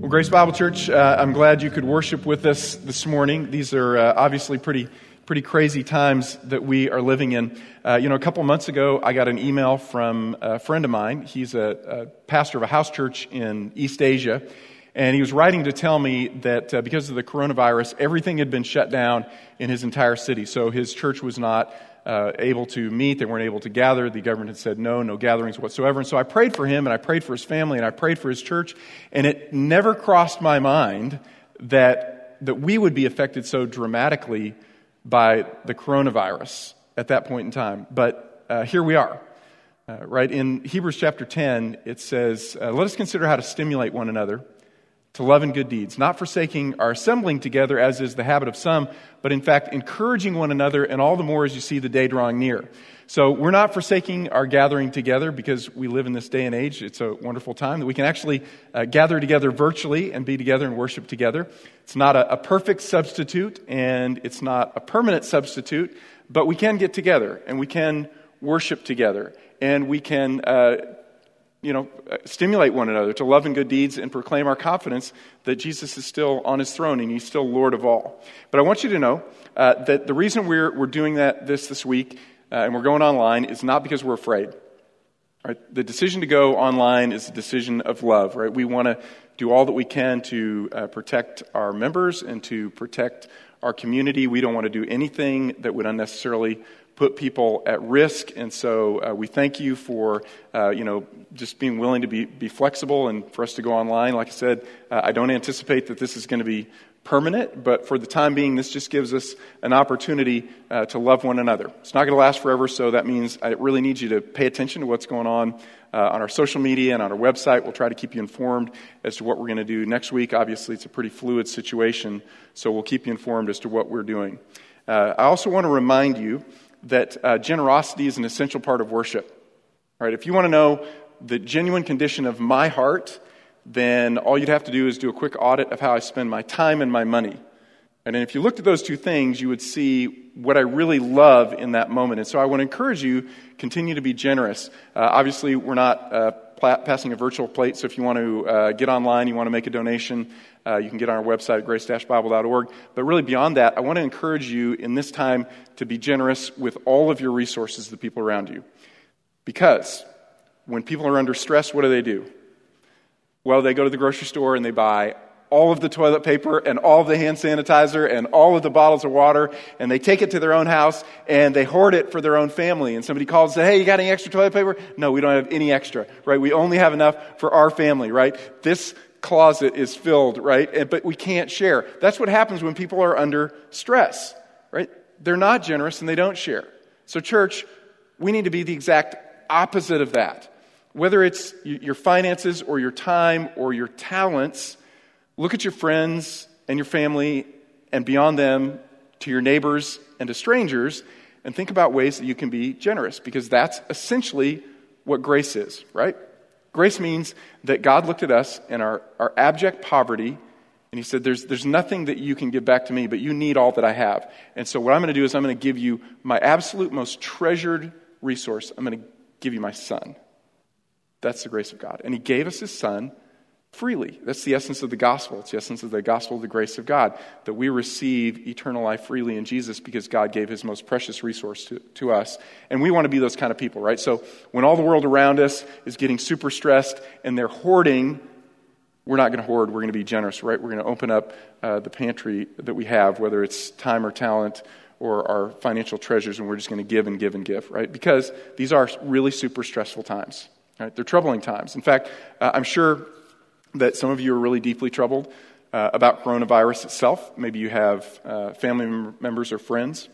Well, Grace Bible Church, uh, I'm glad you could worship with us this morning. These are uh, obviously pretty, pretty crazy times that we are living in. Uh, you know, a couple months ago, I got an email from a friend of mine. He's a, a pastor of a house church in East Asia. And he was writing to tell me that uh, because of the coronavirus, everything had been shut down in his entire city. So his church was not uh, able to meet. They weren't able to gather. The government had said no, no gatherings whatsoever. And so I prayed for him and I prayed for his family and I prayed for his church. And it never crossed my mind that, that we would be affected so dramatically by the coronavirus at that point in time. But uh, here we are. Uh, right in Hebrews chapter 10, it says, uh, Let us consider how to stimulate one another to love and good deeds, not forsaking our assembling together, as is the habit of some, but in fact encouraging one another, and all the more as you see the day drawing near. So we're not forsaking our gathering together because we live in this day and age. It's a wonderful time that we can actually uh, gather together virtually and be together and worship together. It's not a, a perfect substitute and it's not a permanent substitute, but we can get together and we can worship together and we can uh, you know, stimulate one another to love and good deeds and proclaim our confidence that Jesus is still on his throne and he's still Lord of all. But I want you to know uh, that the reason we're, we're doing that this this week uh, and we're going online is not because we're afraid. Right? The decision to go online is a decision of love, right? We want to do all that we can to uh, protect our members and to protect our community. We don't want to do anything that would unnecessarily put people at risk. And so uh, we thank you for, uh, you know, just being willing to be, be flexible and for us to go online. Like I said, uh, I don't anticipate that this is going to be permanent, but for the time being, this just gives us an opportunity uh, to love one another. It's not going to last forever, so that means I really need you to pay attention to what's going on uh, on our social media and on our website. We'll try to keep you informed as to what we're going to do next week. Obviously, it's a pretty fluid situation, so we'll keep you informed as to what we're doing. Uh, I also want to remind you that uh, generosity is an essential part of worship. Right? If you want to know the genuine condition of my heart, then all you'd have to do is do a quick audit of how I spend my time and my money. And if you looked at those two things, you would see what I really love in that moment. And so I want to encourage you, continue to be generous. Uh, obviously, we're not uh, passing a virtual plate, so if you want to uh, get online, you want to make a donation, uh, you can get on our website, at grace-bible.org. But really, beyond that, I want to encourage you in this time to be generous with all of your resources, to the people around you. Because when people are under stress, what do they do? Well, they go to the grocery store and they buy all of the toilet paper and all of the hand sanitizer and all of the bottles of water and they take it to their own house and they hoard it for their own family. And somebody calls and says, Hey, you got any extra toilet paper? No, we don't have any extra, right? We only have enough for our family, right? This closet is filled, right? But we can't share. That's what happens when people are under stress, right? They're not generous and they don't share. So, church, we need to be the exact opposite of that. Whether it's your finances or your time or your talents, look at your friends and your family and beyond them to your neighbors and to strangers and think about ways that you can be generous because that's essentially what grace is, right? Grace means that God looked at us in our, our abject poverty and He said, there's, there's nothing that you can give back to me, but you need all that I have. And so, what I'm going to do is I'm going to give you my absolute most treasured resource. I'm going to give you my son. That's the grace of God. And He gave us His son freely. That's the essence of the gospel. It's the essence of the gospel of the grace of God, that we receive eternal life freely in Jesus because God gave his most precious resource to, to us. And we want to be those kind of people, right? So when all the world around us is getting super stressed and they're hoarding, we're not going to hoard. We're going to be generous, right? We're going to open up uh, the pantry that we have, whether it's time or talent or our financial treasures, and we're just going to give and give and give, right? Because these are really super stressful times. Right? They're troubling times. In fact, uh, I'm sure that some of you are really deeply troubled uh, about coronavirus itself. Maybe you have uh, family members or friends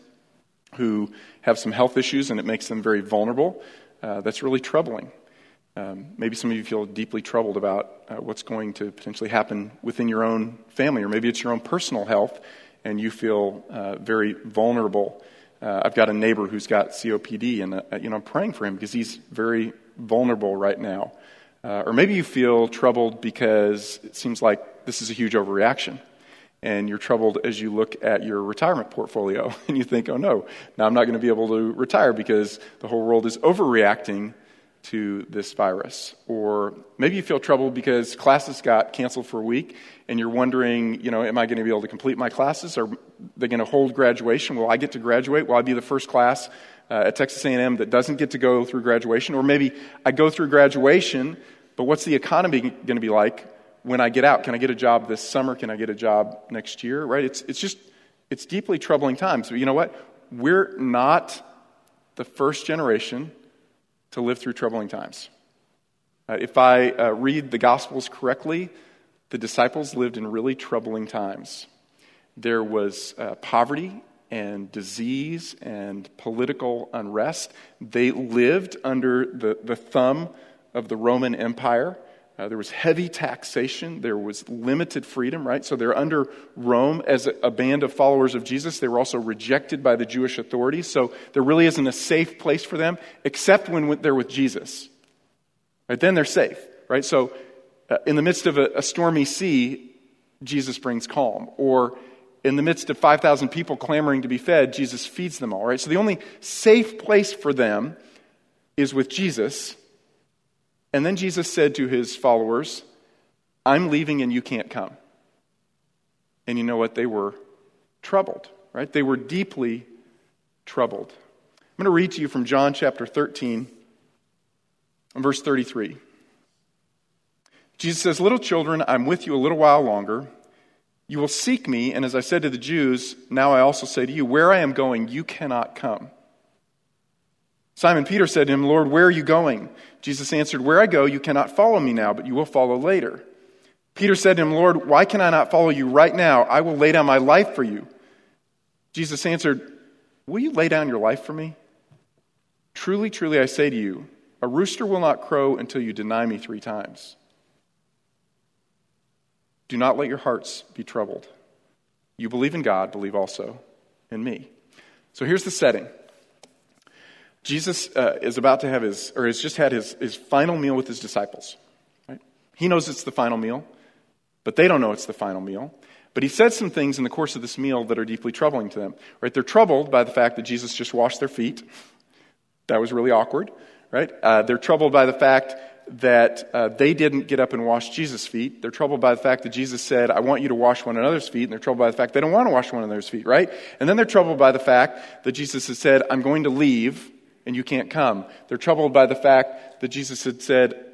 who have some health issues and it makes them very vulnerable. Uh, that's really troubling. Um, maybe some of you feel deeply troubled about uh, what's going to potentially happen within your own family, or maybe it's your own personal health and you feel uh, very vulnerable. Uh, I've got a neighbor who's got COPD, and you know I'm praying for him because he's very vulnerable right now. Uh, or maybe you feel troubled because it seems like this is a huge overreaction. And you're troubled as you look at your retirement portfolio and you think, oh no, now I'm not going to be able to retire because the whole world is overreacting to this virus. Or maybe you feel troubled because classes got canceled for a week and you're wondering, you know, am I going to be able to complete my classes? Are they going to hold graduation? Will I get to graduate? Will I be the first class uh, at Texas A&M that doesn't get to go through graduation? Or maybe I go through graduation, but what's the economy going to be like when I get out? Can I get a job this summer? Can I get a job next year? Right? It's, it's just, it's deeply troubling times. But you know what? We're not the first generation to live through troubling times. Uh, if I uh, read the Gospels correctly, the disciples lived in really troubling times. There was uh, poverty and disease and political unrest. They lived under the, the thumb of the Roman Empire. Uh, there was heavy taxation. There was limited freedom, right? So they're under Rome as a, a, band of followers of Jesus. They were also rejected by the Jewish authorities. So there really isn't a safe place for them except when they're with Jesus. Right? Then they're safe, right? So uh, in the midst of a, a stormy sea, Jesus brings calm. Or in the midst of 5,000 people clamoring to be fed, Jesus feeds them all, right? So the only safe place for them is with Jesus and then Jesus said to his followers, I'm leaving and you can't come. And you know what? They were troubled, right? They were deeply troubled. I'm going to read to you from John chapter 13, verse 33. Jesus says, Little children, I'm with you a little while longer. You will seek me, and as I said to the Jews, now I also say to you, where I am going, you cannot come. Simon Peter said to him, Lord, where are you going? Jesus answered, Where I go, you cannot follow me now, but you will follow later. Peter said to him, Lord, why can I not follow you right now? I will lay down my life for you. Jesus answered, Will you lay down your life for me? Truly, truly, I say to you, a rooster will not crow until you deny me three times. Do not let your hearts be troubled. You believe in God, believe also in me. So here's the setting. Jesus uh, is about to have his, or has just had his, his final meal with his disciples. Right? He knows it's the final meal, but they don't know it's the final meal. But he said some things in the course of this meal that are deeply troubling to them. Right? They're troubled by the fact that Jesus just washed their feet. That was really awkward. Right? Uh, they're troubled by the fact that uh, they didn't get up and wash Jesus' feet. They're troubled by the fact that Jesus said, I want you to wash one another's feet. And they're troubled by the fact they don't want to wash one another's feet, right? And then they're troubled by the fact that Jesus has said, I'm going to leave and you can't come. They're troubled by the fact that Jesus had said,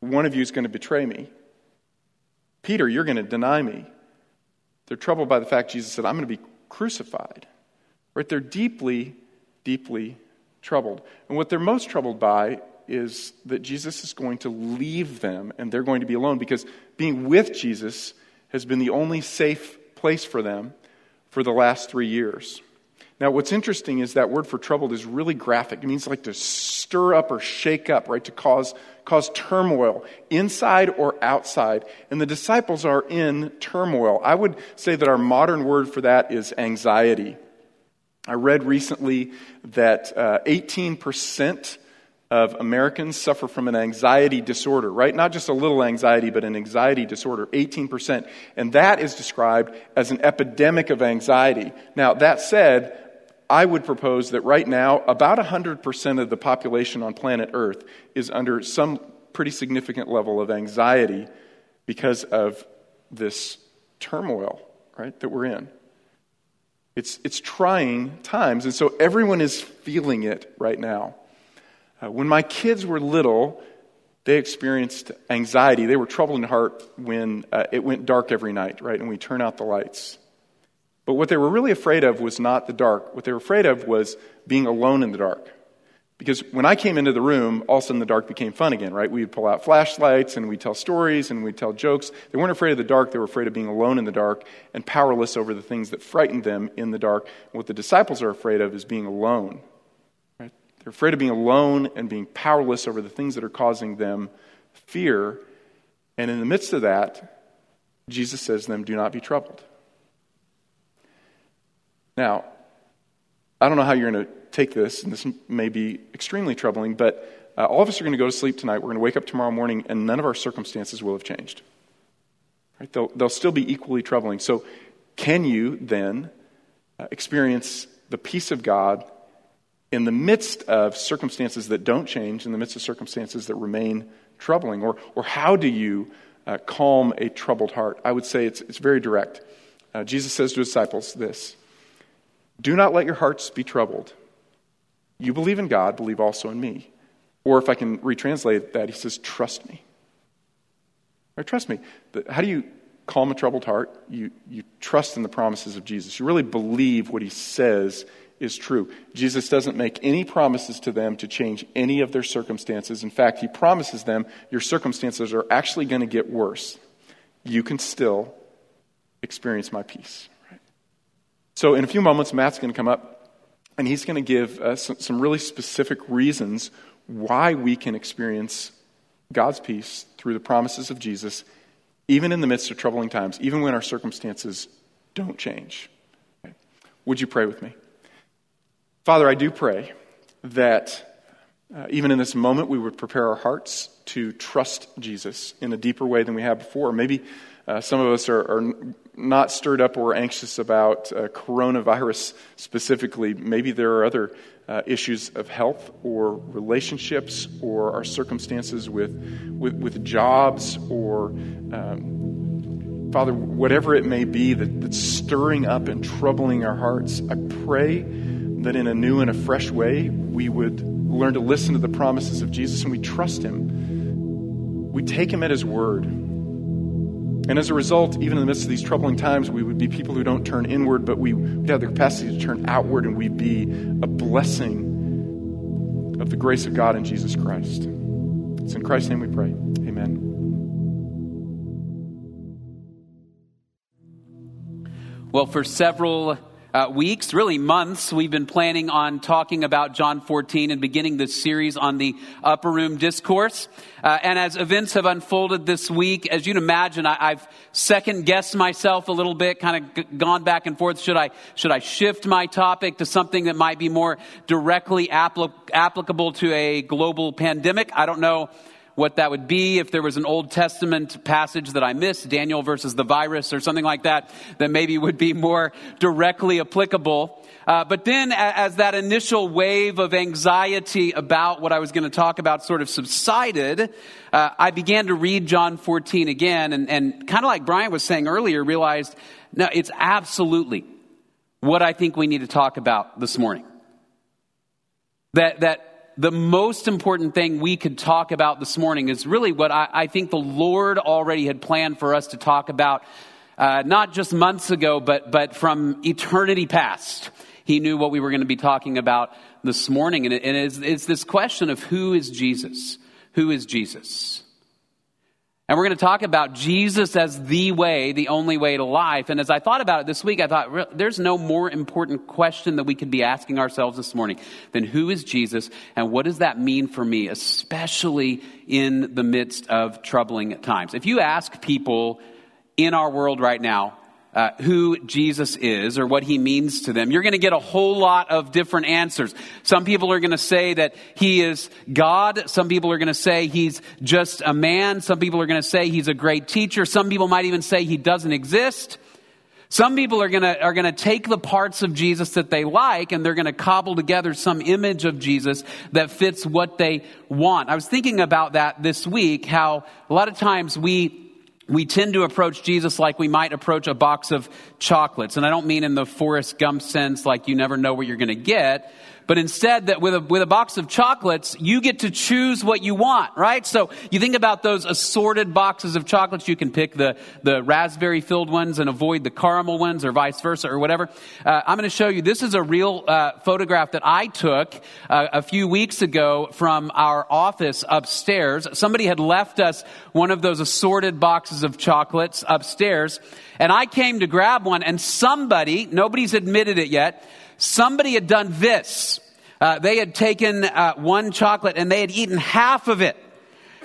One of you is going to betray me. Peter, you're going to deny me. They're troubled by the fact Jesus said, I'm going to be crucified. Right? They're deeply, deeply troubled. And what they're most troubled by is that Jesus is going to leave them and they're going to be alone because being with Jesus has been the only safe place for them for the last three years. Now, what's interesting is that word for troubled is really graphic. It means like to stir up or shake up, right? To cause, cause turmoil, inside or outside. And the disciples are in turmoil. I would say that our modern word for that is anxiety. I read recently that uh, 18% of Americans suffer from an anxiety disorder, right? Not just a little anxiety, but an anxiety disorder, 18%. And that is described as an epidemic of anxiety. Now, that said, I would propose that right now, about 100% of the population on planet Earth is under some pretty significant level of anxiety because of this turmoil, right, that we're in. It's, it's trying times, and so everyone is feeling it right now. Uh, when my kids were little, they experienced anxiety. They were troubled in heart when uh, it went dark every night, right, and we turn out the lights. But what they were really afraid of was not the dark. What they were afraid of was being alone in the dark. Because when I came into the room, all of a sudden the dark became fun again, right? We'd pull out flashlights and we'd tell stories and we'd tell jokes. They weren't afraid of the dark, they were afraid of being alone in the dark and powerless over the things that frightened them in the dark. And what the disciples are afraid of is being alone. Right? They're afraid of being alone and being powerless over the things that are causing them fear. And in the midst of that, Jesus says to them, Do not be troubled. Now, I don't know how you're going to take this, and this may be extremely troubling, but uh, all of us are going to go to sleep tonight. We're going to wake up tomorrow morning, and none of our circumstances will have changed. Right? They'll, they'll still be equally troubling. So, can you then uh, experience the peace of God in the midst of circumstances that don't change, in the midst of circumstances that remain troubling? Or, or how do you uh, calm a troubled heart? I would say it's, it's very direct. Uh, Jesus says to his disciples this Do not let your hearts be troubled. You believe in God, believe also in me. Or if I can retranslate that, he says, Trust me. Right, trust me. How do you calm a troubled heart? You, you trust in the promises of Jesus. You really believe what he says is true. Jesus doesn't make any promises to them to change any of their circumstances. In fact, he promises them your circumstances are actually going to get worse. You can still experience my peace. So, in a few moments, Matt's going to come up and he's going to give us some really specific reasons why we can experience God's peace through the promises of Jesus, even in the midst of troubling times, even when our circumstances don't change. Would you pray with me? Father, I do pray that uh, even in this moment we would prepare our hearts to trust Jesus in a deeper way than we have before. Maybe uh, some of us are, are, not stirred up or anxious about uh, coronavirus specifically. Maybe there are other uh, issues of health or relationships or our circumstances with, with, with jobs or, um, Father, whatever it may be that, that's stirring up and troubling our hearts. I pray that in a new and a fresh way, we would learn to listen to the promises of Jesus and we trust Him. We take Him at His word. And as a result, even in the midst of these troubling times, we would be people who don't turn inward, but we would have the capacity to turn outward and we'd be a blessing of the grace of God in Jesus Christ. It's in Christ's name we pray. Amen. Well, for several uh, weeks, really months, we've been planning on talking about John 14 and beginning this series on the upper room discourse. Uh, and as events have unfolded this week, as you'd imagine, I, have second guessed myself a little bit, kind of g- gone back and forth. Should I, should I shift my topic to something that might be more directly applic- applicable to a global pandemic? I don't know what that would be if there was an Old Testament passage that I missed, Daniel versus the virus or something like that, that maybe would be more directly applicable. Uh, but then, as that initial wave of anxiety about what I was going to talk about sort of subsided, uh, I began to read John 14 again, and, and kind of like Brian was saying earlier, realized no, it's absolutely what I think we need to talk about this morning. That, that the most important thing we could talk about this morning is really what I, I think the Lord already had planned for us to talk about, uh, not just months ago, but, but from eternity past. He knew what we were going to be talking about this morning. And, it, and it's, it's this question of who is Jesus? Who is Jesus? And we're going to talk about Jesus as the way, the only way to life. And as I thought about it this week, I thought there's no more important question that we could be asking ourselves this morning than who is Jesus and what does that mean for me, especially in the midst of troubling times. If you ask people in our world right now, uh, who Jesus is or what he means to them, you're going to get a whole lot of different answers. Some people are going to say that he is God. Some people are going to say he's just a man. Some people are going to say he's a great teacher. Some people might even say he doesn't exist. Some people are going to are going to take the parts of Jesus that they like and they're going to cobble together some image of Jesus that fits what they want. I was thinking about that this week how a lot of times we we tend to approach Jesus like we might approach a box of chocolates. And I don't mean in the Forrest Gump sense, like you never know what you're going to get, but instead that with a, with a box of chocolates, you get to choose what you want, right? So you think about those assorted boxes of chocolates. You can pick the, the raspberry filled ones and avoid the caramel ones or vice versa or whatever. Uh, I'm going to show you, this is a real uh, photograph that I took uh, a few weeks ago from our office upstairs. Somebody had left us one of those assorted boxes of chocolates upstairs and I came to grab one and somebody, nobody's admitted it yet, somebody had done this. Uh, they had taken uh, one chocolate and they had eaten half of it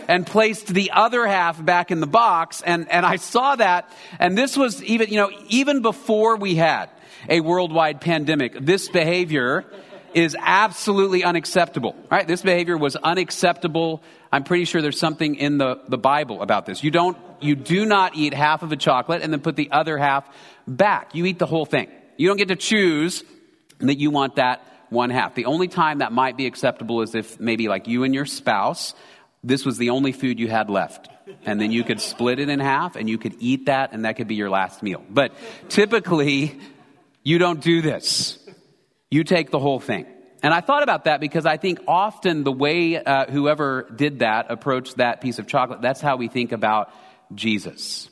and placed the other half back in the box. And, and I saw that. And this was even, you know, even before we had a worldwide pandemic, this behavior is absolutely unacceptable, right? This behavior was unacceptable. I'm pretty sure there's something in the, the Bible about this. You don't, you do not eat half of a chocolate and then put the other half back. You eat the whole thing. You don't get to choose that you want that one half. The only time that might be acceptable is if maybe like you and your spouse, this was the only food you had left. And then you could split it in half and you could eat that and that could be your last meal. But typically, you don't do this. You take the whole thing. And I thought about that because I think often the way uh, whoever did that approached that piece of chocolate, that's how we think about Jesus.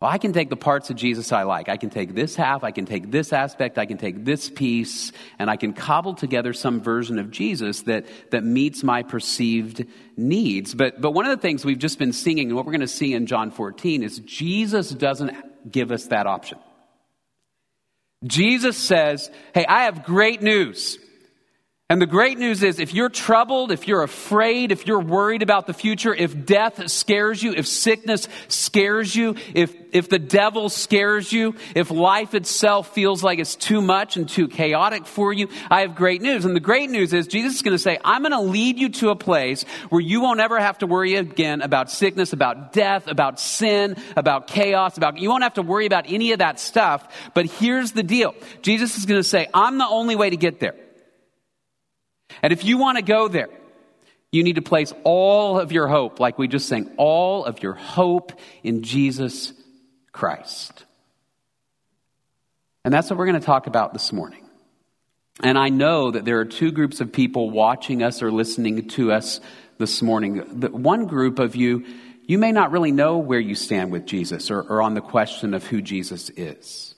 Well, I can take the parts of Jesus I like. I can take this half, I can take this aspect, I can take this piece, and I can cobble together some version of Jesus that, that meets my perceived needs. But, but one of the things we've just been singing, and what we're going to see in John 14, is Jesus doesn't give us that option. Jesus says, Hey, I have great news. And the great news is if you're troubled, if you're afraid, if you're worried about the future, if death scares you, if sickness scares you, if, if the devil scares you, if life itself feels like it's too much and too chaotic for you, I have great news. And the great news is Jesus is going to say, I'm going to lead you to a place where you won't ever have to worry again about sickness, about death, about sin, about chaos, about, you won't have to worry about any of that stuff. But here's the deal. Jesus is going to say, I'm the only way to get there. And if you want to go there, you need to place all of your hope, like we just sang, all of your hope in Jesus Christ. And that's what we're going to talk about this morning. And I know that there are two groups of people watching us or listening to us this morning. The one group of you, you may not really know where you stand with Jesus or, or on the question of who Jesus is.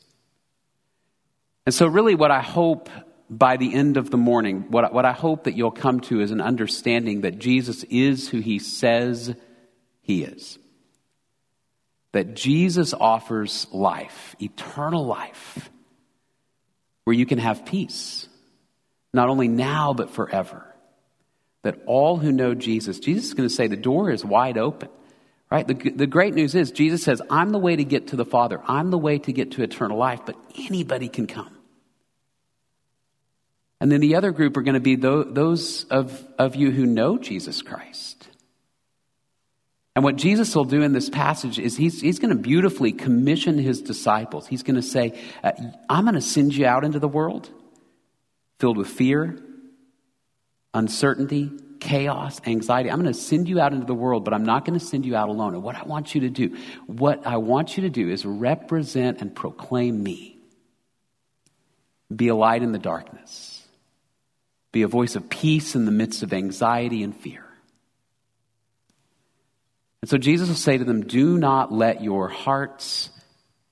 And so, really, what I hope by the end of the morning, what, what I hope that you'll come to is an understanding that Jesus is who he says he is. That Jesus offers life, eternal life, where you can have peace, not only now, but forever. That all who know Jesus, Jesus is going to say the door is wide open. Right? The, the great news is Jesus says, I'm the way to get to the Father. I'm the way to get to eternal life, but anybody can come. And then the other group are going to be those of, of you who know Jesus Christ. And what Jesus will do in this passage is he's, he's going to beautifully commission his disciples. He's going to say, uh, I'm going to send you out into the world filled with fear, uncertainty, chaos, anxiety. I'm going to send you out into the world, but I'm not going to send you out alone. And what I want you to do, what I want you to do is represent and proclaim me. Be a light in the darkness be a voice of peace in the midst of anxiety and fear. And so Jesus will say to them, Do not let your hearts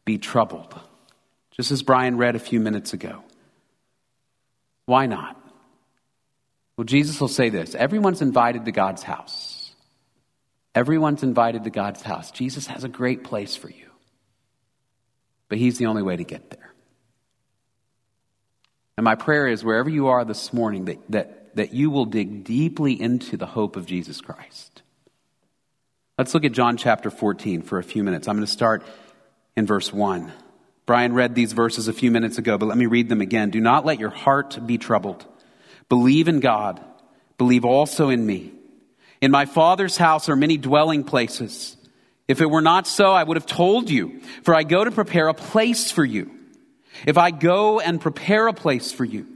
be troubled. Just as Brian read a few minutes ago. Why not? Well, Jesus will say this everyone's invited to God's house. Everyone's invited to God's house. Jesus has a great place for you, but He's the only way to get there. And my prayer is wherever you are this morning, that, that, that you will dig deeply into the hope of Jesus Christ. Let's look at John chapter 14 for a few minutes. I'm going to start in verse 1. Brian read these verses a few minutes ago, but let me read them again. Do not let your heart be troubled. Believe in God. Believe also in me. In my Father's house are many dwelling places. If it were not so, I would have told you, for I go to prepare a place for you. If I go and prepare a place for you,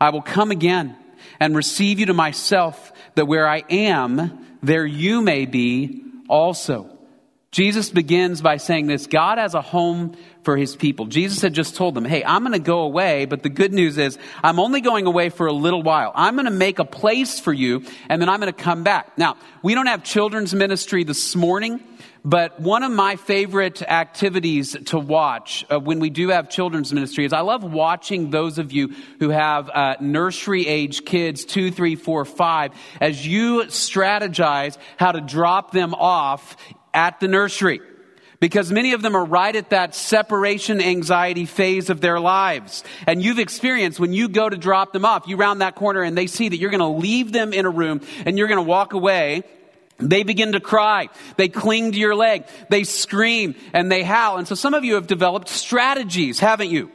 I will come again and receive you to myself, that where I am, there you may be also. Jesus begins by saying this God has a home for his people. Jesus had just told them, Hey, I'm going to go away, but the good news is I'm only going away for a little while. I'm going to make a place for you, and then I'm going to come back. Now, we don't have children's ministry this morning. But one of my favorite activities to watch uh, when we do have children's ministry is I love watching those of you who have uh, nursery age kids, two, three, four, five, as you strategize how to drop them off at the nursery because many of them are right at that separation anxiety phase of their lives. And you've experienced when you go to drop them off, you round that corner and they see that you're going to leave them in a room and you're going to walk away they begin to cry. They cling to your leg. They scream and they howl. And so some of you have developed strategies, haven't you?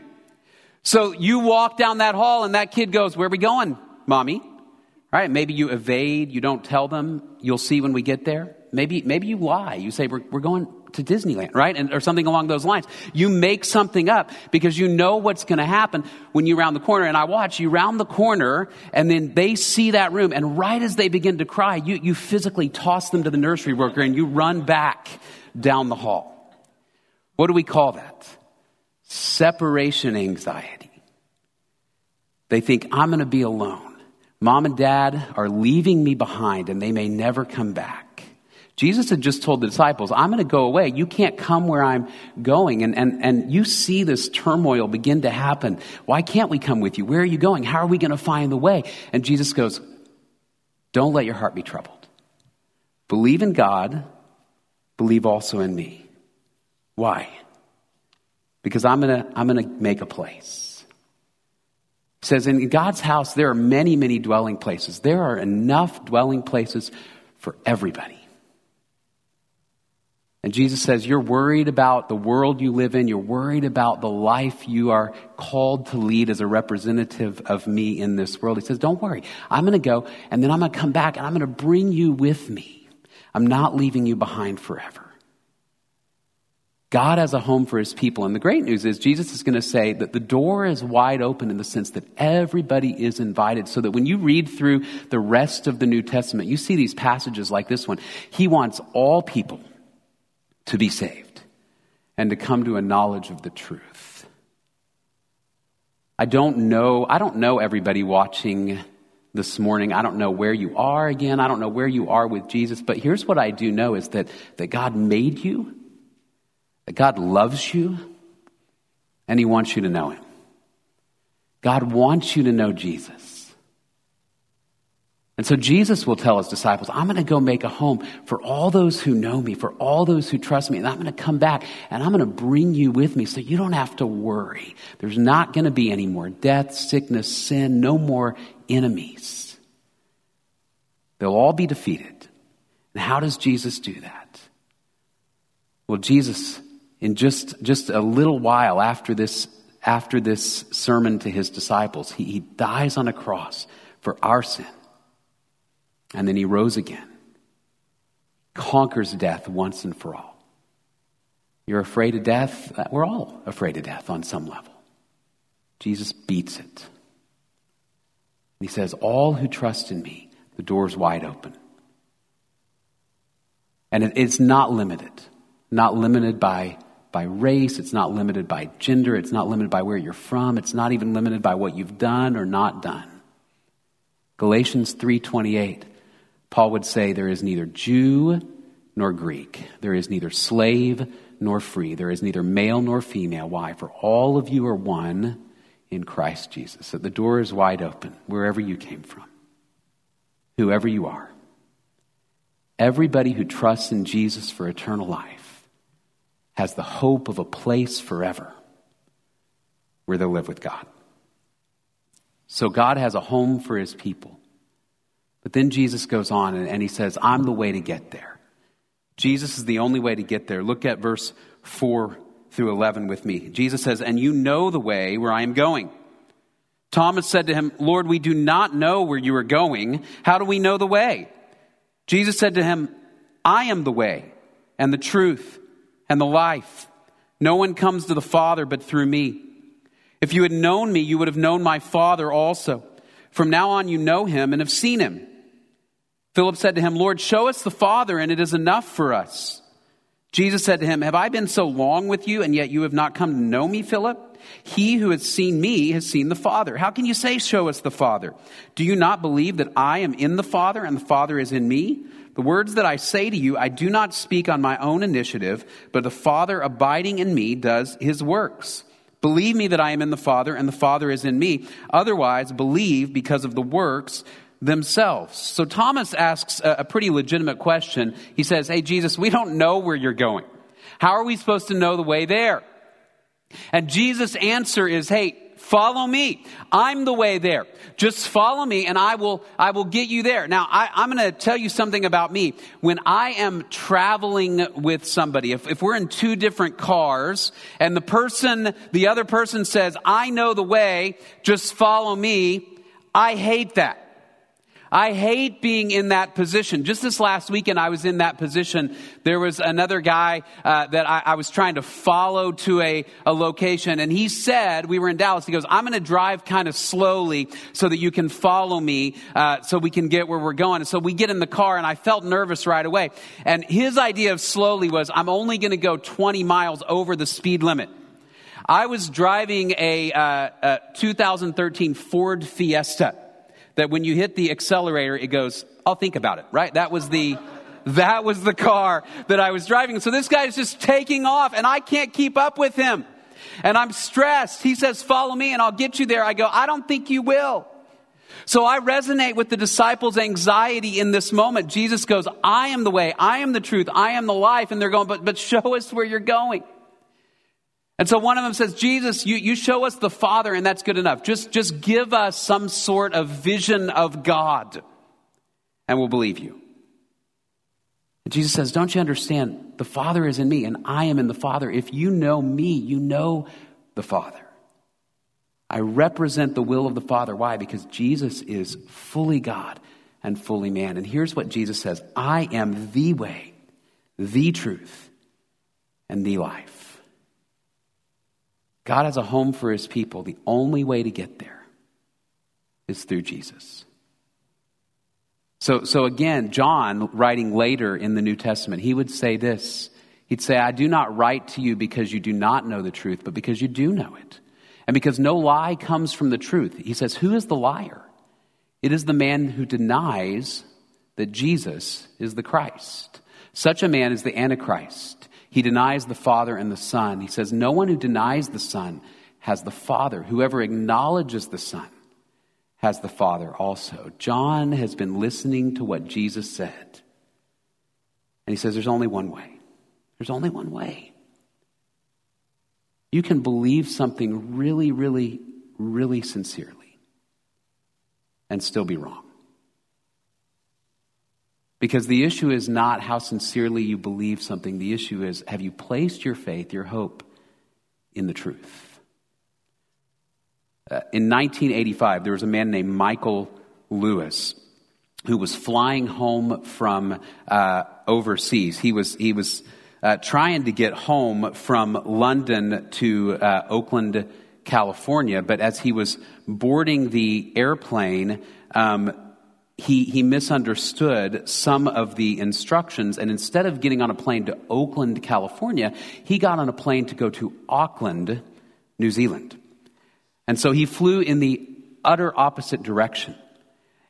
So you walk down that hall and that kid goes, Where are we going, mommy? All right, maybe you evade, you don't tell them. You'll see when we get there. Maybe, maybe you lie. You say, we're, we're going to Disneyland, right? And, or something along those lines. You make something up because you know what's going to happen when you round the corner. And I watch you round the corner and then they see that room. And right as they begin to cry, you, you physically toss them to the nursery worker and you run back down the hall. What do we call that? Separation anxiety. They think, I'm going to be alone. Mom and dad are leaving me behind and they may never come back. Jesus had just told the disciples, I'm going to go away. You can't come where I'm going. And, and, and you see this turmoil begin to happen. Why can't we come with you? Where are you going? How are we going to find the way? And Jesus goes, Don't let your heart be troubled. Believe in God, believe also in me. Why? Because I'm going to, I'm going to make a place says in God's house, there are many, many dwelling places. There are enough dwelling places for everybody. And Jesus says, You're worried about the world you live in. You're worried about the life you are called to lead as a representative of me in this world. He says, Don't worry. I'm going to go, and then I'm going to come back, and I'm going to bring you with me. I'm not leaving you behind forever. God has a home for his people. And the great news is Jesus is going to say that the door is wide open in the sense that everybody is invited. So that when you read through the rest of the New Testament, you see these passages like this one. He wants all people to be saved and to come to a knowledge of the truth. I don't know, I don't know everybody watching this morning. I don't know where you are again. I don't know where you are with Jesus, but here's what I do know is that, that God made you that God loves you and He wants you to know Him. God wants you to know Jesus. And so Jesus will tell his disciples, I'm going to go make a home for all those who know me, for all those who trust me, and I'm going to come back and I'm going to bring you with me so you don't have to worry. There's not going to be any more death, sickness, sin, no more enemies. They'll all be defeated. And how does Jesus do that? Well, Jesus in just, just a little while after this, after this sermon to his disciples, he, he dies on a cross for our sin. And then he rose again, conquers death once and for all. You're afraid of death? Uh, we're all afraid of death on some level. Jesus beats it. He says, All who trust in me, the door's wide open. And it's not limited, not limited by by race, it's not limited by gender, it's not limited by where you're from, it's not even limited by what you've done or not done. Galatians 3:28 Paul would say there is neither Jew nor Greek, there is neither slave nor free, there is neither male nor female. Why? For all of you are one in Christ Jesus. So the door is wide open wherever you came from. Whoever you are. Everybody who trusts in Jesus for eternal life has the hope of a place forever where they'll live with God. So God has a home for his people. But then Jesus goes on and, and, he says, I'm the way to get there. Jesus is the only way to get there. Look at verse 4 through 11 with me. Jesus says, And you know the way where I am going. Thomas said to him, Lord, we do not know where you are going. How do we know the way? Jesus said to him, I am the way and the truth and the life. No one comes to the Father but through me. If you had known me, you would have known my Father also. From now on, you know him and have seen him. Philip said to him, Lord, show us the Father, and it is enough for us. Jesus said to him, Have I been so long with you, and yet you have not come to know me, Philip? He who has seen me has seen the Father. How can you say, Show us the Father? Do you not believe that I am in the Father, and the Father is in me? The words that I say to you, I do not speak on my own initiative, but the Father abiding in me does his works. Believe me that I am in the Father and the Father is in me. Otherwise, believe because of the works themselves. So Thomas asks a pretty legitimate question. He says, Hey, Jesus, we don't know where you're going. How are we supposed to know the way there? And Jesus' answer is, Hey, Follow me. I'm the way there. Just follow me and I will, I will get you there. Now, I, am going to tell you something about me. When I am traveling with somebody, if, if we're in two different cars and the person, the other person says, I know the way, just follow me, I hate that. I hate being in that position. Just this last weekend, I was in that position. There was another guy uh, that I, I, was trying to follow to a, a location, and he said, we were in Dallas, he goes, I'm going to drive kind of slowly so that you can follow me uh, so we can get where we're going. And so we get in the car, and I felt nervous right away. And his idea of slowly was, I'm only going to go 20 miles over the speed limit. I was driving a, uh, a 2013 Ford Fiesta that when you hit the accelerator, it goes, I'll think about it, right? That was the, that was the car that I was driving. So this guy is just taking off and I can't keep up with him. And I'm stressed. He says, follow me and I'll get you there. I go, I don't think you will. So I resonate with the disciples' anxiety in this moment. Jesus goes, I am the way, I am the truth, I am the life. And they're going, but, but show us where you're going. And so one of them says, Jesus, you, you show us the Father, and that's good enough. Just, just give us some sort of vision of God, and we'll believe you. And Jesus says, Don't you understand? The Father is in me, and I am in the Father. If you know me, you know the Father. I represent the will of the Father. Why? Because Jesus is fully God and fully man. And here's what Jesus says I am the way, the truth, and the life. God has a home for his people. The only way to get there is through Jesus. So, so again, John, writing later in the New Testament, he would say this. He'd say, I do not write to you because you do not know the truth, but because you do know it. And because no lie comes from the truth. He says, Who is the liar? It is the man who denies that Jesus is the Christ. Such a man is the Antichrist. He denies the Father and the Son. He says, No one who denies the Son has the Father. Whoever acknowledges the Son has the Father also. John has been listening to what Jesus said. And he says, There's only one way. There's only one way. You can believe something really, really, really sincerely and still be wrong. Because the issue is not how sincerely you believe something. The issue is have you placed your faith, your hope in the truth? Uh, in 1985, there was a man named Michael Lewis who was flying home from uh, overseas. He was, he was uh, trying to get home from London to uh, Oakland, California, but as he was boarding the airplane, um, he, he misunderstood some of the instructions, and instead of getting on a plane to Oakland, California, he got on a plane to go to Auckland, New Zealand. And so he flew in the utter opposite direction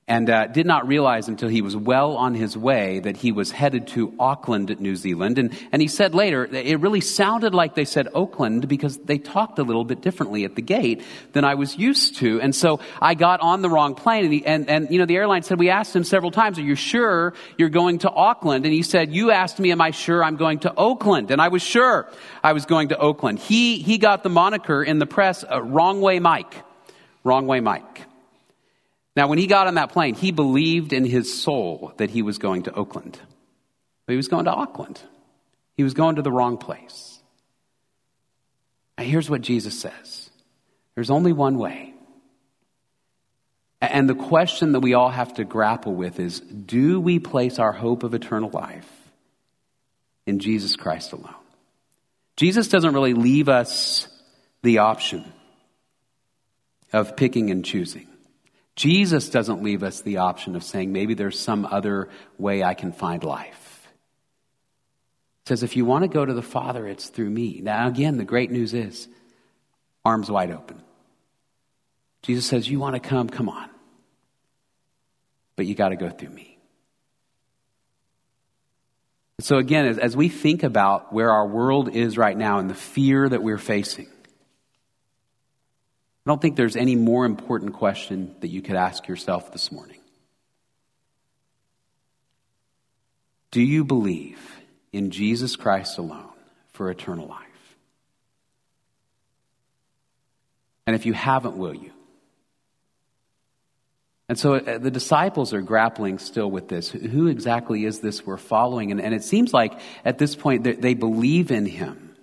and uh, did not realize until he was well on his way that he was headed to Auckland, New Zealand. And, and he said later, it really sounded like they said Oakland because they talked a little bit differently at the gate than I was used to. And so I got on the wrong plane. And, he, and, and, you know, the airline said, we asked him several times, are you sure you're going to Auckland? And he said, you asked me, am I sure I'm going to Oakland? And I was sure I was going to Oakland. He, he got the moniker in the press, uh, Wrong Way Mike. Wrong Way Mike. Now, when he got on that plane, he believed in his soul that he was going to Oakland. But he was going to Auckland. He was going to the wrong place. Now, here's what Jesus says there's only one way. And the question that we all have to grapple with is do we place our hope of eternal life in Jesus Christ alone? Jesus doesn't really leave us the option of picking and choosing. Jesus doesn't leave us the option of saying, maybe there's some other way I can find life. He says, if you want to go to the Father, it's through me. Now, again, the great news is arms wide open. Jesus says, You want to come? Come on. But you got to go through me. So, again, as, as we think about where our world is right now and the fear that we're facing, I don't think there's any more important question that you could ask yourself this morning. Do you believe in Jesus Christ alone for eternal life? And if you haven't, will you? And so uh, the disciples are grappling still with this. Who exactly is this we're following? And, and it seems like at this point they believe in him.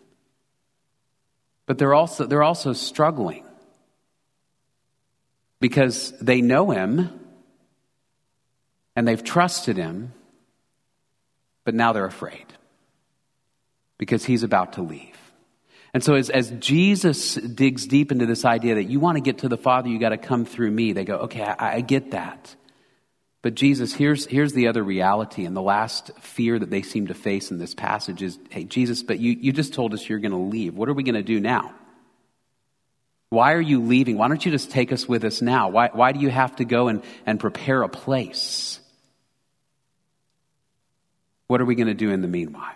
But they're also, they're also struggling because they know him, and they've trusted him, but now they're afraid because he's about to leave. And so, as, as Jesus digs deep into this idea that you want to get to the Father, you got to come through me, they go, okay, I, I get that. But Jesus, here's, here's the other reality, and the last fear that they seem to face in this passage is hey, Jesus, but you, you just told us you're going to leave. What are we going to do now? Why are you leaving? Why don't you just take us with us now? Why, why do you have to go and, and prepare a place? What are we going to do in the meanwhile?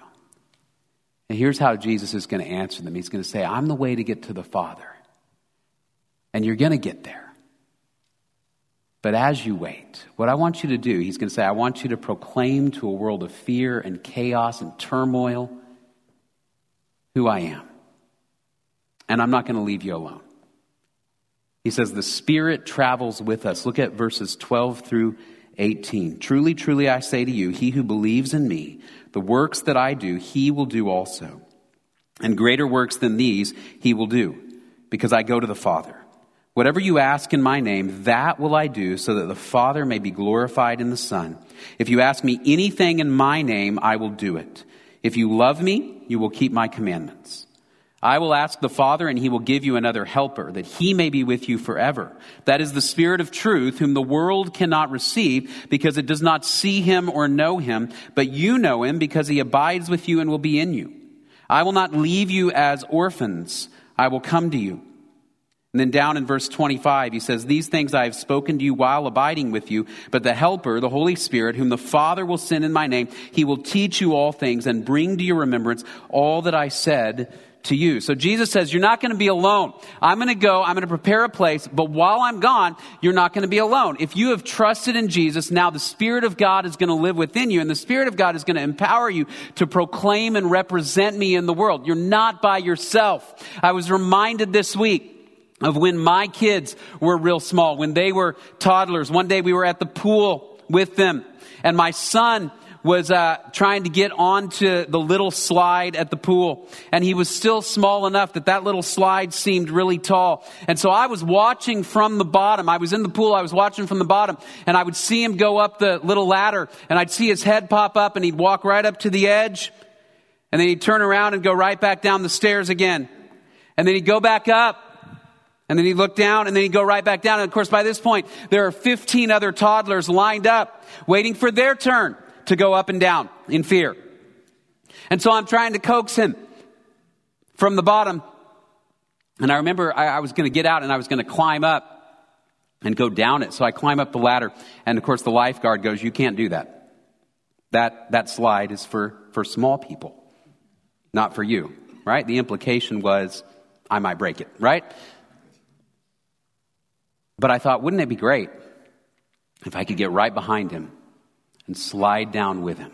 And here's how Jesus is going to answer them He's going to say, I'm the way to get to the Father. And you're going to get there. But as you wait, what I want you to do, he's going to say, I want you to proclaim to a world of fear and chaos and turmoil who I am. And I'm not going to leave you alone. He says, The Spirit travels with us. Look at verses 12 through 18. Truly, truly, I say to you, he who believes in me, the works that I do, he will do also. And greater works than these he will do, because I go to the Father. Whatever you ask in my name, that will I do, so that the Father may be glorified in the Son. If you ask me anything in my name, I will do it. If you love me, you will keep my commandments. I will ask the Father, and he will give you another helper, that he may be with you forever. That is the Spirit of truth, whom the world cannot receive, because it does not see him or know him, but you know him, because he abides with you and will be in you. I will not leave you as orphans. I will come to you. And then down in verse 25, he says, These things I have spoken to you while abiding with you, but the Helper, the Holy Spirit, whom the Father will send in my name, he will teach you all things and bring to your remembrance all that I said to you. So Jesus says, You're not going to be alone. I'm going to go, I'm going to prepare a place, but while I'm gone, you're not going to be alone. If you have trusted in Jesus, now the Spirit of God is going to live within you, and the Spirit of God is going to empower you to proclaim and represent me in the world. You're not by yourself. I was reminded this week of when my kids were real small, when they were toddlers. One day we were at the pool with them, and my son was uh, trying to get onto the little slide at the pool, and he was still small enough that that little slide seemed really tall. And so I was watching from the bottom. I was in the pool. I was watching from the bottom, and I would see him go up the little ladder, and I'd see his head pop up, and he'd walk right up to the edge, and then he'd turn around and go right back down the stairs again, and then he'd go back up. And then he'd look down and then he'd go right back down. And of course, by this point, there are 15 other toddlers lined up waiting for their turn to go up and down in fear. And so I'm trying to coax him from the bottom. And I remember I, I was going to get out and I was going to climb up and go down it. So I climb up the ladder. And of course, the lifeguard goes, You can't do that. That, that slide is for, for small people, not for you, right? The implication was, I might break it, right? But I thought, wouldn't it be great if I could get right behind him and slide down with him?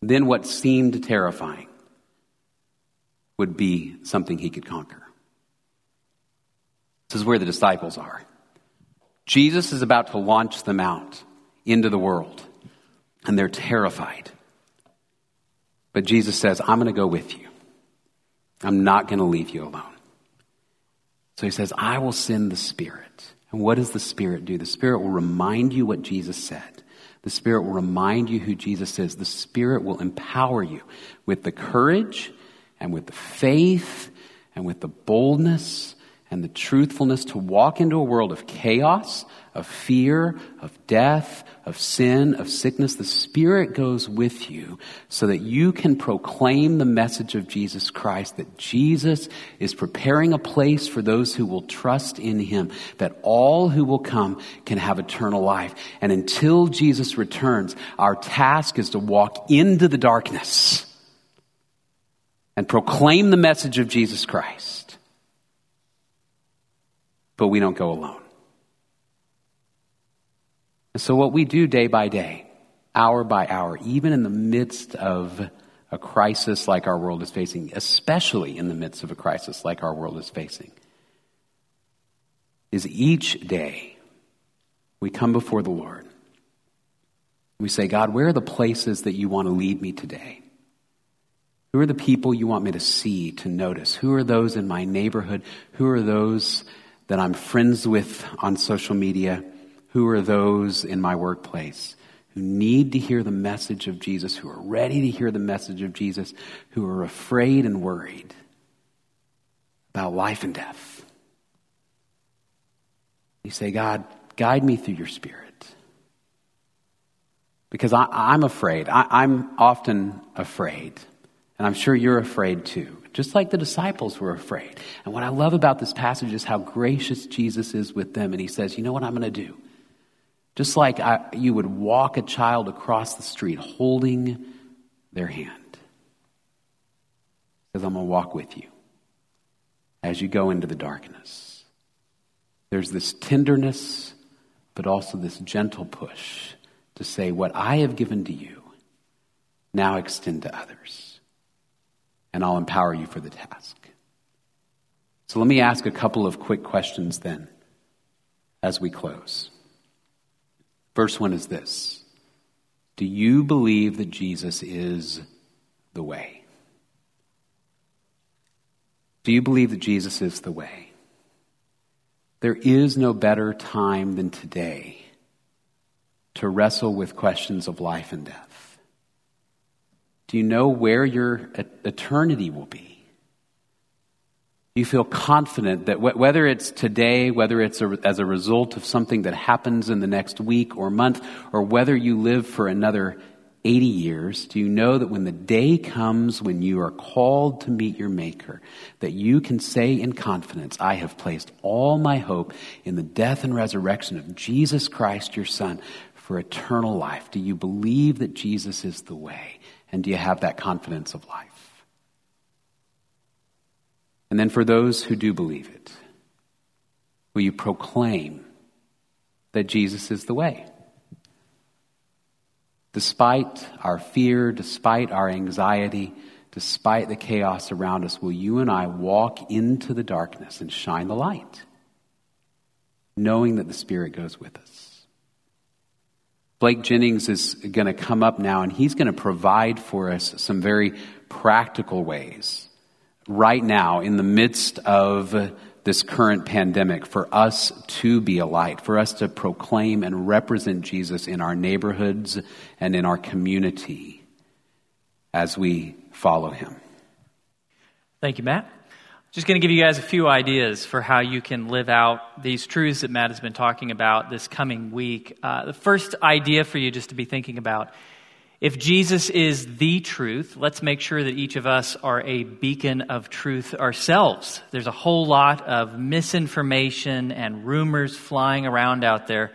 Then what seemed terrifying would be something he could conquer. This is where the disciples are. Jesus is about to launch them out into the world, and they're terrified. But Jesus says, I'm going to go with you. I'm not going to leave you alone. So he says, I will send the Spirit. And what does the Spirit do? The Spirit will remind you what Jesus said. The Spirit will remind you who Jesus is. The Spirit will empower you with the courage and with the faith and with the boldness and the truthfulness to walk into a world of chaos, of fear, of death, of sin, of sickness. The Spirit goes with you so that you can proclaim the message of Jesus Christ, that Jesus is preparing a place for those who will trust in Him, that all who will come can have eternal life. And until Jesus returns, our task is to walk into the darkness and proclaim the message of Jesus Christ but we don't go alone. And so, what we do day by day, hour by hour, even in the midst of a crisis like our world is facing, especially in the midst of a crisis like our world is facing, is each day we come before the Lord. We say, God, where are the places that you want to lead me today? Who are the people you want me to see, to notice? Who are those in my neighborhood? Who are those that I'm friends with on social media? Who are those in my workplace who need to hear the message of Jesus, who are ready to hear the message of Jesus, who are afraid and worried about life and death? You say, God, guide me through your spirit. Because I, am afraid. I, I'm often afraid. And I'm sure you're afraid too just like the disciples were afraid. And what I love about this passage is how gracious Jesus is with them. And he says, You know what I'm going to do? Just like I, you would walk a child across the street holding their hand. Because I'm going to walk with you as you go into the darkness. There's this tenderness, but also this gentle push to say, What I have given to you, now extend to others and I'll empower you for the task. So let me ask a couple of quick questions then as we close. First one is this Do you believe that Jesus is the way? Do you believe that Jesus is the way? There is no better time than today to wrestle with questions of life and death. Do you know where your eternity will be? Do you feel confident that whether it's today, whether it's a, as a result of something that happens in the next week or month, or whether you live for another 80 years, do you know that when the day comes when you are called to meet your Maker, that you can say in confidence, I have placed all my hope in the death and resurrection of Jesus Christ, your Son, for eternal life? Do you believe that Jesus is the way? And do you have that confidence of life? And then for those who do believe it, will you proclaim that Jesus is the way? Despite our fear, despite our anxiety, despite the chaos around us, will you and I walk into the darkness and shine the light, knowing that the Spirit goes with us? Blake Jennings is going to come up now and he's going to provide for us some very practical ways right now in the midst of this current pandemic for us to be a light, for us to proclaim and represent Jesus in our neighborhoods and in our community as we follow him. Thank you, Matt. Just going to give you guys a few ideas for how you can live out these truths that Matt has been talking about this coming week. Uh, the first idea for you just to be thinking about if Jesus is the truth, let's make sure that each of us are a beacon of truth ourselves. There's a whole lot of misinformation and rumors flying around out there.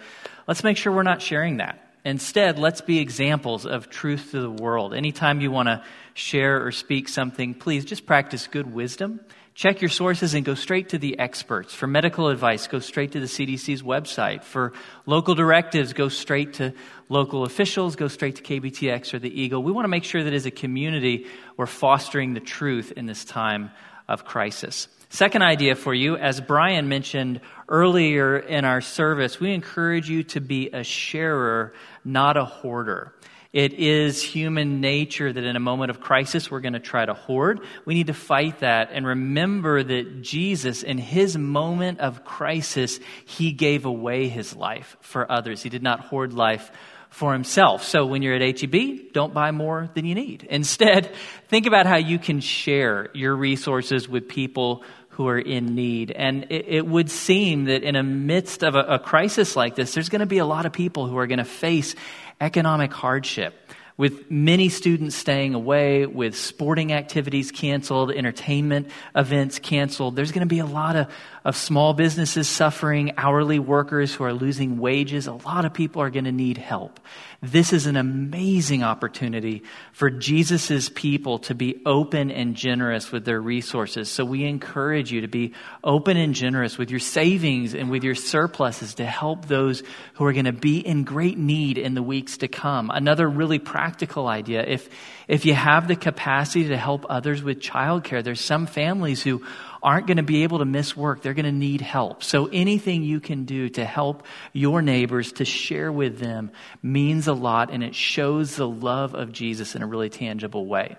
Let's make sure we're not sharing that. Instead, let's be examples of truth to the world. Anytime you want to share or speak something, please just practice good wisdom Check your sources and go straight to the experts. For medical advice, go straight to the CDC's website. For local directives, go straight to local officials, go straight to KBTX or the Eagle. We want to make sure that as a community, we're fostering the truth in this time of crisis. Second idea for you, as Brian mentioned earlier in our service, we encourage you to be a sharer, not a hoarder. It is human nature that in a moment of crisis, we're going to try to hoard. We need to fight that and remember that Jesus, in his moment of crisis, he gave away his life for others. He did not hoard life for himself. So when you're at HEB, don't buy more than you need. Instead, think about how you can share your resources with people who are in need. And it, it would seem that in a midst of a, a crisis like this, there's going to be a lot of people who are going to face economic hardship, with many students staying away, with sporting activities canceled, entertainment events canceled. There's going to be a lot of, of small businesses suffering, hourly workers who are losing wages. A lot of people are going to need help. This is an amazing opportunity for Jesus' people to be open and generous with their resources. So we encourage you to be open and generous with your savings and with your surpluses to help those who are going to be in great need in the weeks to come. Another really practical idea if, if you have the capacity to help others with childcare, there's some families who aren't going to be able to miss work. They're going to need help. So anything you can do to help your neighbors, to share with them, means a lot and it shows the love of Jesus in a really tangible way.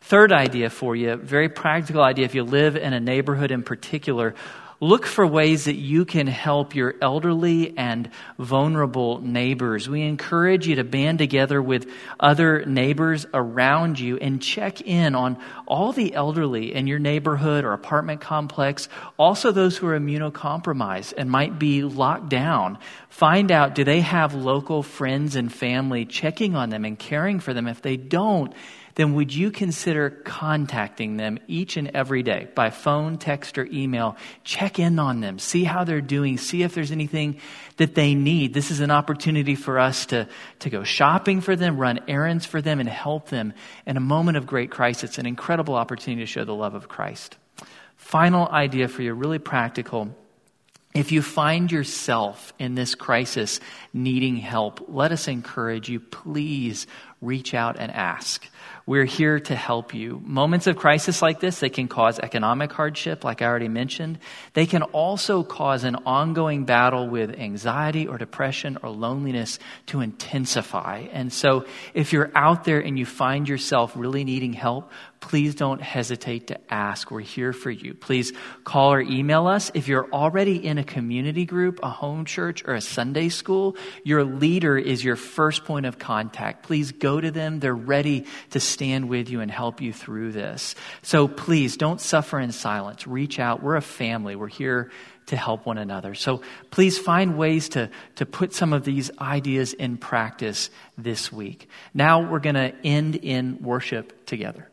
Third idea for you, very practical idea if you live in a neighborhood in particular, look for ways that you can help your elderly and vulnerable neighbors. We encourage you to band together with other neighbors around you and check in on all the elderly in your neighborhood or apartment complex, also those who are immunocompromised and might be locked down. Find out do they have local friends and family checking on them and caring for them? If they don't, then would you consider contacting them each and every day by phone, text, or email? Check in on them, see how they're doing, see if there's anything that they need. This is an opportunity for us to, to go shopping for them, run errands for them, and help them in a moment of great crisis. An incredible opportunity to show the love of Christ. Final idea for you, really practical. If you find yourself in this crisis needing help, let us encourage you. Please reach out and ask. We're here to help you. Moments of crisis like this, they can cause economic hardship, like I already mentioned. They can also cause an ongoing battle with anxiety or depression or loneliness to intensify. And so if you're out there and you find yourself really needing help, please don't hesitate to ask. We're here for you. Please call or email us. If you're already in a community group, a home church, or a Sunday school, your leader is your first point of contact. Please go to them. They're ready to stand with you and help you through this. So please don't suffer in silence. Reach out. We're a family. We're here to help one another. So please find ways to, to put some of these ideas in practice this week. Now we're going to end in worship together.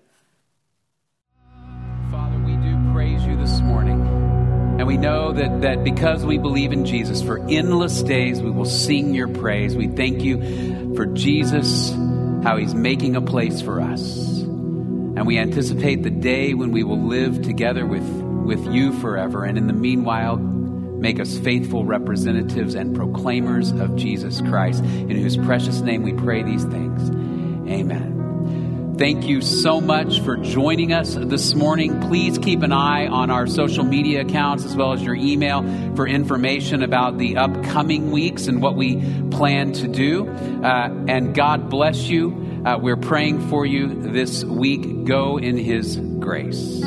Praise you this morning. And we know that, that because we believe in Jesus, for endless days we will sing your praise. We thank you for Jesus, how he's making a place for us. And we anticipate the day when we will live together with, with you forever. And in the meanwhile, make us faithful representatives and proclaimers of Jesus Christ, in whose precious name we pray these things. Amen. Thank you so much for joining us this morning. Please keep an eye on our social media accounts as well as your email for information about the upcoming weeks and what we plan to do. Uh, and God bless you. Uh, we're praying for you this week. Go in His grace.